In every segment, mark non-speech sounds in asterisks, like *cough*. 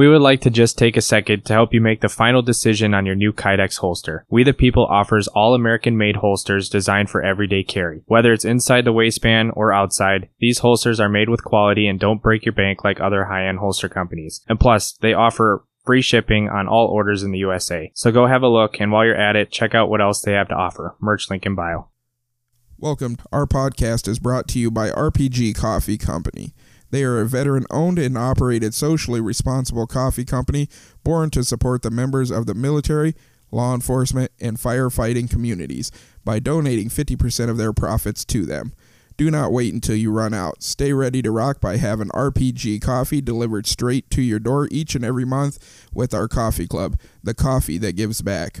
We would like to just take a second to help you make the final decision on your new Kydex holster. We the People offers all American made holsters designed for everyday carry. Whether it's inside the waistband or outside, these holsters are made with quality and don't break your bank like other high end holster companies. And plus, they offer free shipping on all orders in the USA. So go have a look, and while you're at it, check out what else they have to offer. Merch link in bio. Welcome. Our podcast is brought to you by RPG Coffee Company. They are a veteran owned and operated socially responsible coffee company born to support the members of the military, law enforcement, and firefighting communities by donating 50% of their profits to them. Do not wait until you run out. Stay ready to rock by having RPG coffee delivered straight to your door each and every month with our coffee club, the coffee that gives back.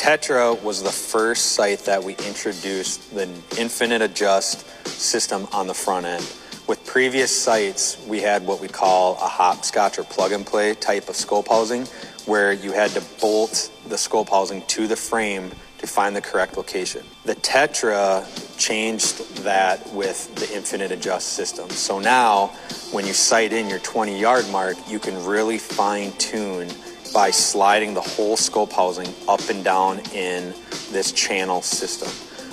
Tetra was the first sight that we introduced the infinite adjust system on the front end. With previous sights, we had what we call a hopscotch or plug and play type of scope housing, where you had to bolt the scope housing to the frame to find the correct location. The Tetra changed that with the infinite adjust system. So now, when you sight in your 20 yard mark, you can really fine tune by sliding the whole scope housing up and down in this channel system.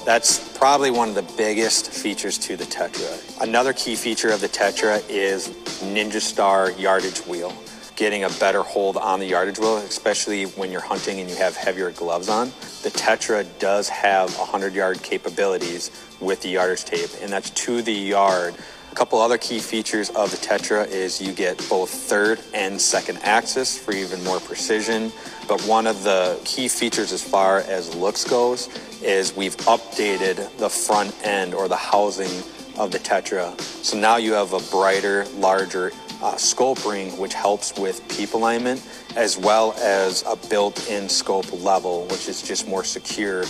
That's probably one of the biggest features to the Tetra. Another key feature of the Tetra is Ninja Star yardage wheel. Getting a better hold on the yardage wheel, especially when you're hunting and you have heavier gloves on. The Tetra does have 100 yard capabilities with the yardage tape, and that's to the yard couple other key features of the Tetra is you get both third and second axis for even more precision. But one of the key features as far as looks goes is we've updated the front end or the housing of the Tetra. So now you have a brighter, larger uh, scope ring, which helps with peep alignment, as well as a built-in scope level, which is just more secure.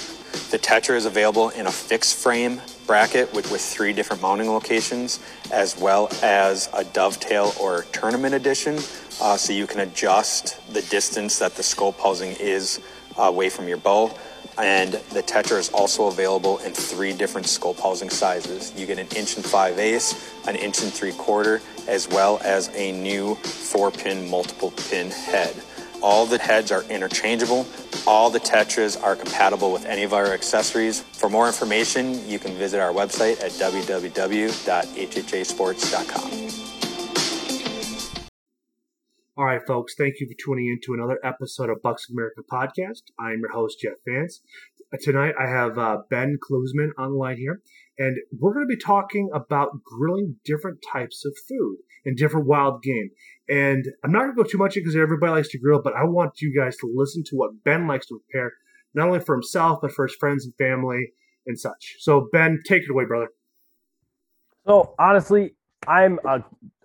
The Tetra is available in a fixed frame bracket with, with three different mounting locations, as well as a dovetail or tournament edition. Uh, so you can adjust the distance that the scope housing is uh, away from your bow. And the Tetra is also available in three different scope housing sizes. You get an inch and five eighths, an inch and three quarter, as well as a new four pin multiple pin head. All the heads are interchangeable. All the Tetras are compatible with any of our accessories. For more information, you can visit our website at www.hhasports.com. All right, folks, thank you for tuning in to another episode of Bucks America podcast. I am your host, Jeff Vance. Tonight, I have uh, Ben Klusman on the line here, and we're going to be talking about grilling different types of food and different wild game. And I'm not going to go too much because everybody likes to grill, but I want you guys to listen to what Ben likes to prepare, not only for himself, but for his friends and family and such. So, Ben, take it away, brother. So, honestly, I'm a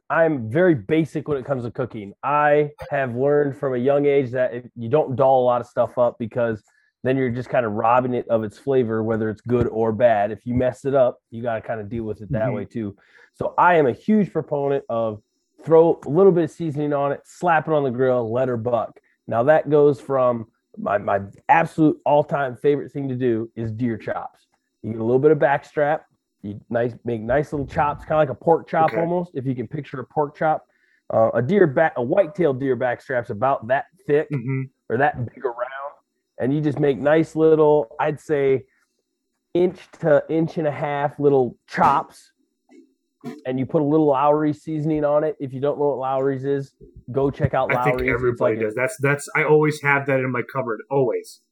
I'm very basic when it comes to cooking. I have learned from a young age that you don't doll a lot of stuff up because then you're just kind of robbing it of its flavor, whether it's good or bad. If you mess it up, you got to kind of deal with it that mm-hmm. way too. So I am a huge proponent of throw a little bit of seasoning on it, slap it on the grill, let her buck. Now that goes from my my absolute all time favorite thing to do is deer chops. You get a little bit of backstrap. You nice make nice little chops, kind of like a pork chop Okay. almost. If you can picture a pork chop, uh, a deer back, a white-tailed deer backstrap's about that thick hmm or that big and you just make nice little, I'd say, inch to inch and a half little chops, and you put a little Lawry seasoning on it. If you don't know what Lawry's is, go check out I think Lawry's. Everybody like a- does. That's that's. I always have that in my cupboard. Always.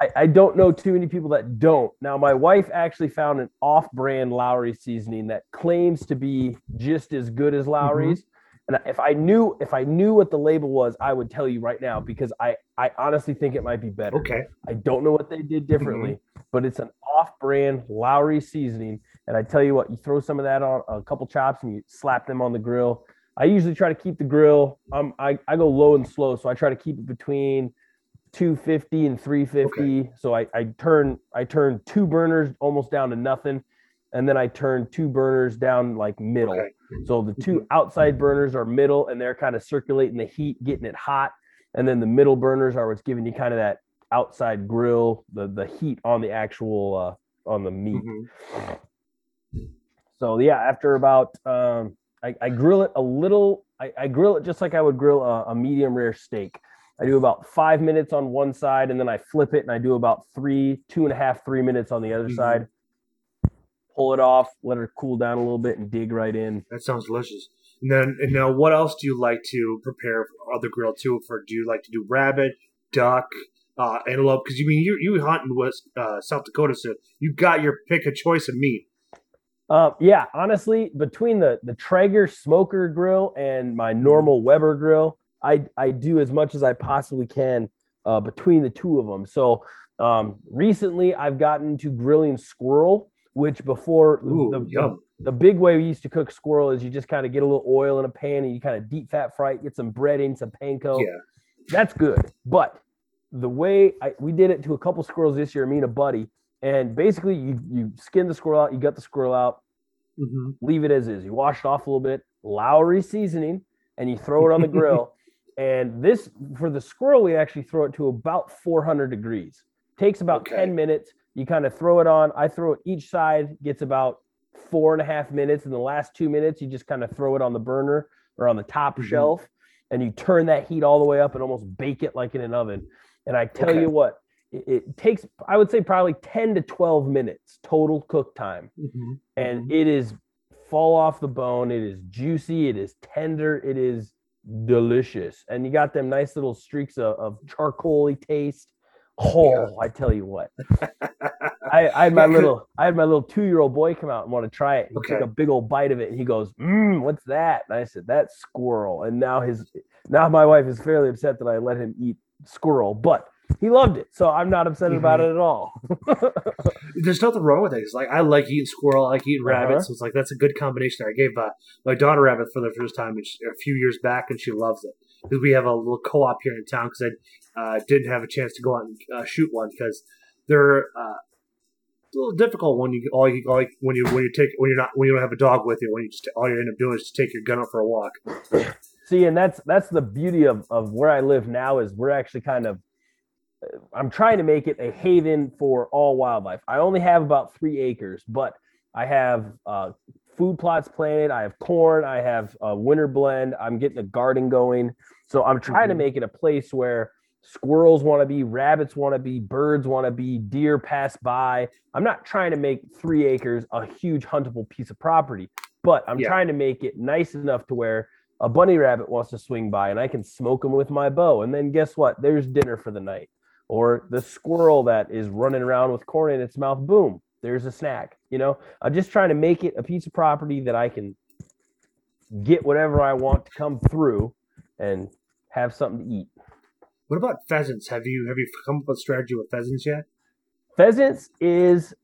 I, I don't know too many people that don't. Now, my wife actually found an off-brand Lawry seasoning that claims to be just as good as mm-hmm. Lawry's. And if I knew if I knew what the label was, I would tell you right now because I I honestly think it might be better. Okay. I don't know what they did differently, but it's an off-brand Lawry seasoning. And I tell you what, you throw some of that on a couple chops and you slap them on the grill. I usually try to keep the grill. Um, I, I go low and slow, so I try to keep it between 250 and 350. So I, I turn I turn two burners almost down to nothing, and then I turn two burners down like middle. Okay. So the 2 outside burners are middle, and they're kind of circulating the heat, getting it hot, and then the middle burners are what's giving you kind of that outside grill, the the heat on the actual uh, on the meat. Mhm. So yeah, after about um, I, I grill it a little. I, I grill it just like I would grill a, a medium rare steak. I do about five minutes on one side, and then I flip it, and I do about three, two and a half, three minutes on the other Mhm. side. Pull it off, let it cool down a little bit, and dig right in. That sounds delicious. And then, and now, what else do you like to prepare for the grill too? For do you like to do rabbit, duck, uh, antelope? Because you mean you you hunt in West uh, South Dakota, so you got your pick of choice of meat. Uh, yeah, honestly, between the the Traeger smoker grill and my normal Weber grill, I I do as much as I possibly can uh, between the two of them. So um, recently, I've gotten to grilling squirrel, which before Ooh, the, the, the big way we used to cook squirrel is you just kind of get a little oil in a pan and you kind of deep fat fry it, get some breading, some panko. Yeah. That's good. But the way I, we did it to a couple squirrels this year, me and a buddy, and basically you you skin the squirrel out, you gut the squirrel out, hmm leave it as is. You wash it off a little bit, Lawry seasoning, and you throw it on the grill. *laughs* And this for the squirrel, we actually throw it to about 400 degrees. Takes about Okay. 10 minutes. You kind of throw it on. I throw it each side, gets about four and a half minutes. In the last two minutes, you just kind of throw it on the burner or on the top Mhm. shelf, and you turn that heat all the way up and almost bake it like in an oven. And I tell Okay. you what, it, it takes I would say probably 10 to 12 minutes total cook time hmm and it is fall off the bone. It is juicy. It is tender. It is delicious. And you got them nice little streaks of, of charcoaly taste. Oh, I tell you what, I, I had *laughs* my little, I had my little two-year-old boy come out and want to try it. He Okay. took a big old bite of it, and he goes, mm, "What's that?" And I said, "That's squirrel." And now his, now my wife is fairly upset that I let him eat squirrel, but he loved it, so I'm not upset about Mm-hmm. it at all. *laughs* There's nothing wrong with it. It's like I like eating squirrel, I like eating Uh-huh. rabbits. So it's like that's a good combination. I gave uh, my daughter rabbit for the first time a few years back, and she loves it. Because we have a little co-op here in town. Because I uh, didn't have a chance to go out and uh, shoot one because they're uh, a little difficult when you all you all when you when you take when you're not when you don't have a dog with you. When you just all you end up doing is just take your gun out for a walk. See, and that's that's the beauty of of where I live now is we're actually kind of I'm trying to make it a haven for all wildlife. I only have about three acres, but I have uh, food plots planted. I have corn. I have a winter blend. I'm getting a garden going. So I'm trying to Mhm. make it a place where squirrels want to be, rabbits want to be, birds want to be, deer pass by. I'm not trying to make three acres a huge huntable piece of property, but I'm Yeah. trying to make it nice enough to where a bunny rabbit wants to swing by and I can smoke them with my bow. And then guess what? There's dinner for the night. Or the squirrel that is running around with corn in its mouth, boom, there's a snack. You know, I'm just trying to make it a piece of property that I can get whatever I want to come through and have something to eat. What about pheasants? Have you have you come up with a strategy with pheasants yet? Pheasants is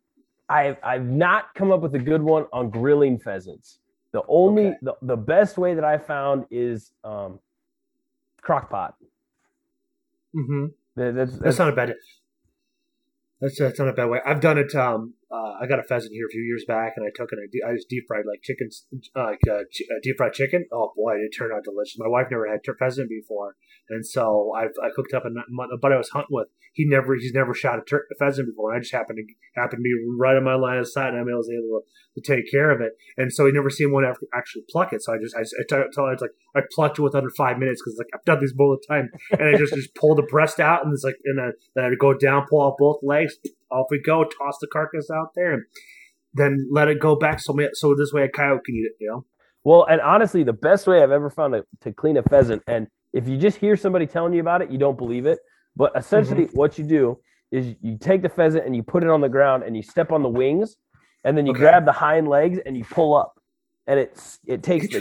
I've I've not come up with a good one on grilling pheasants. The only Okay. the, the best way that I found is um crock pot. Mm-hmm. That- That's, That's that's not a bad. That's that's not a bad way. I've done it. Um, uh, I got a pheasant here a few years back, and I took it. I, I just deep fried like chicken, like uh, uh, deep fried chicken. Oh boy, it turned out delicious. My wife never had pheasant before, and so I I cooked up a but I was hunting with. He never he's never shot a, tur- a pheasant before. And I just happened to happen to be right on my line of sight, and I was able to, to take care of it. And so he never seen one actually pluck it. So I just I, tell it's like I plucked it with under five minutes because like I've done these both the time, and I just just pull the breast out and it's like and then, then I go down, pull out both legs, off we go, toss the carcass out there, and then let it go back so so this way a coyote can eat it. You know. Well, and honestly, the best way I've ever found to, to clean a pheasant, and if you just hear somebody telling you about it, you don't believe it. But essentially, mm-hmm. what you do is you take the pheasant and you put it on the ground and you step on the wings, and then you okay. grab the hind legs and you pull up. And it's it takes the,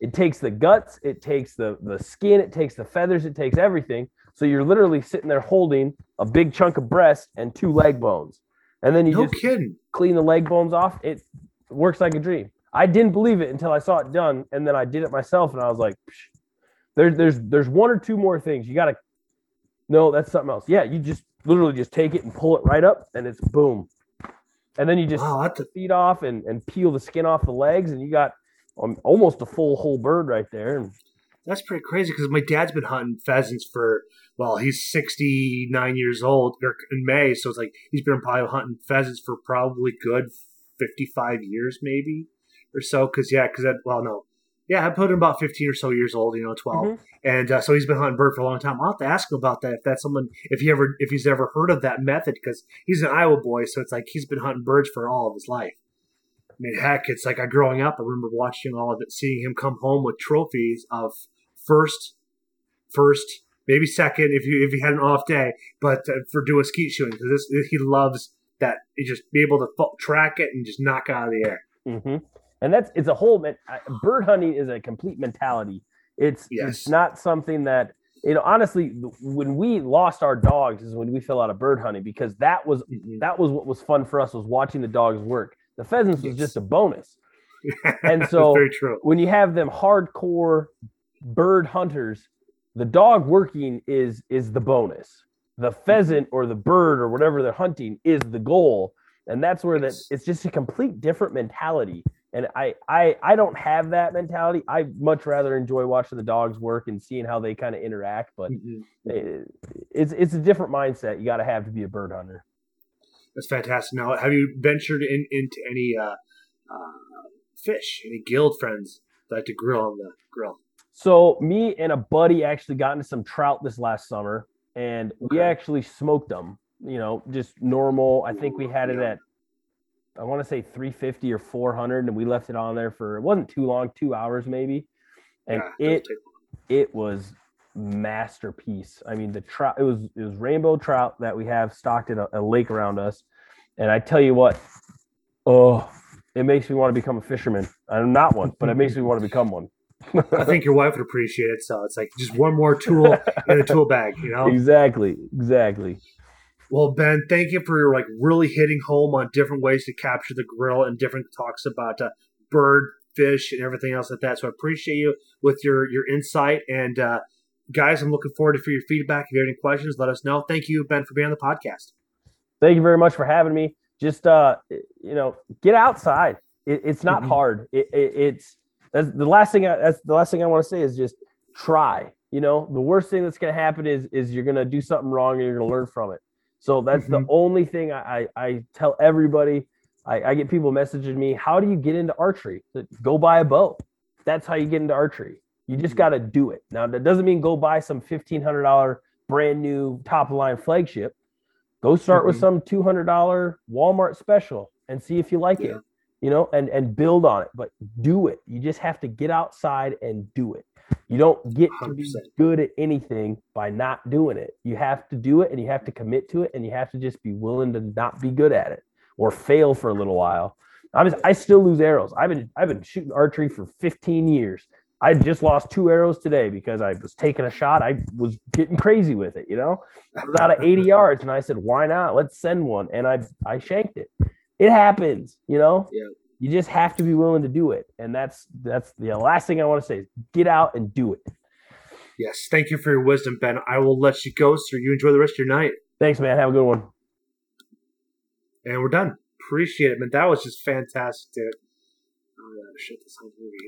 it takes the guts, it takes the the skin, it takes the feathers, it takes everything. So you're literally sitting there holding a big chunk of breast and two leg bones, and then you no just kidding. clean the leg bones off. It works like a dream. I didn't believe it until I saw it done, and then I did it myself, and I was like, "There's there's there's one or two more things you got to." No, that's something else. Yeah, you just literally just take it and pull it right up, and it's boom, and then you just wow, the feed off and and peel the skin off the legs, and you got um, almost a full whole bird right there. That's pretty crazy because my dad's been hunting pheasants for well, he's 69 years old in May, so it's like he's been probably hunting pheasants for probably good 55 years, maybe or so. Because yeah, because that well, no, yeah, I put him about 15 or so years old, you know, 12, mm-hmm. and uh, so he's been hunting bird for a long time. I'll have to ask him about that if that's someone if he ever if he's ever heard of that method because he's an Iowa boy, so it's like he's been hunting birds for all of his life. I mean, heck, it's like I growing up, I remember watching all of it, seeing him come home with trophies of first, first, maybe second if you if he had an off day, but uh, for doing skeet shooting because he loves that. He just be able to track it and just knock out of the air. Mm-hmm. And that's it's a whole bird hunting is a complete mentality. It's yes. it's not something that you know honestly when we lost our dogs is when we fell out of bird hunting because that was mm-hmm. that was what was fun for us was watching the dogs work. The pheasants yes. was just a bonus. *laughs* and so when you have them hardcore bird hunters the dog working is is the bonus the pheasant or the bird or whatever they're hunting is the goal and that's where that it's just a complete different mentality and I, I i don't have that mentality i much rather enjoy watching the dogs work and seeing how they kind of interact but mm-hmm. it, it's it's a different mindset you got to have to be a bird hunter that's fantastic now have you ventured in into any uh, uh, fish any guild friends that to grill on the grill so me and a buddy actually got into some trout this last summer, and we actually smoked them. You know, just normal. I think we had it at I want to say 350 or 400, and we left it on there for it wasn't too long, two hours maybe, and yeah, it it was masterpiece. I mean, the trout it was it was rainbow trout that we have stocked in a, a lake around us, and I tell you what, oh, it makes me want to become a fisherman. I'm not one, but it makes me want to become one. I think your wife would appreciate it. So it's like just one more tool *laughs* in a tool bag, you know? Exactly. Exactly. Well, Ben, thank you for like really hitting home on different ways to capture the grill and different talks about uh, bird, fish, and everything else like that. So I appreciate you with your your insight. And uh, guys, I'm looking forward to for your feedback. If you have any questions, let us know. Thank you, Ben, for being on the podcast. Thank you very much for having me. Just uh, you know, get outside. It, it's not mm-hmm. hard. It, it, it's that's the last thing. I, that's the last thing I want to say is just try. You know, the worst thing that's going to happen is is you're going to do something wrong and you're going to learn from it. So that's mm-hmm. the only thing I, I, I tell everybody. I, I, get people messaging me, how do you get into archery? Go buy a bow. That's how you get into archery. You just mm-hmm. got to do it. Now that doesn't mean go buy some fifteen hundred dollar brand new top of line flagship. Go start mm-hmm. with some two hundred dollar Walmart special and see if you like yeah. it you know, and and build on it. But do it. You just have to get outside and do it. You don't get 100%. to be good at anything by not doing it. You have to do it and you have to commit to it and you have to just be willing to not be good at it or fail for a little while. I was I still lose arrows. I've been I've been shooting archery for 15 years. I just lost two arrows today because I was taking a shot. I was getting crazy with it, you know. I was out of 80 *laughs* yards and I said, "Why not? Let's send one." And I I shanked it it happens, you know. Yeah. You just have to be willing to do it, and that's that's the last thing I want to say is get out and do it. Yes, thank you for your wisdom, Ben. I will let you go, so you enjoy the rest of your night. Thanks, man. Have a good one. And we're done. appreciate it, man. That was just fantastic. dude. Oh, shit, this whole movie.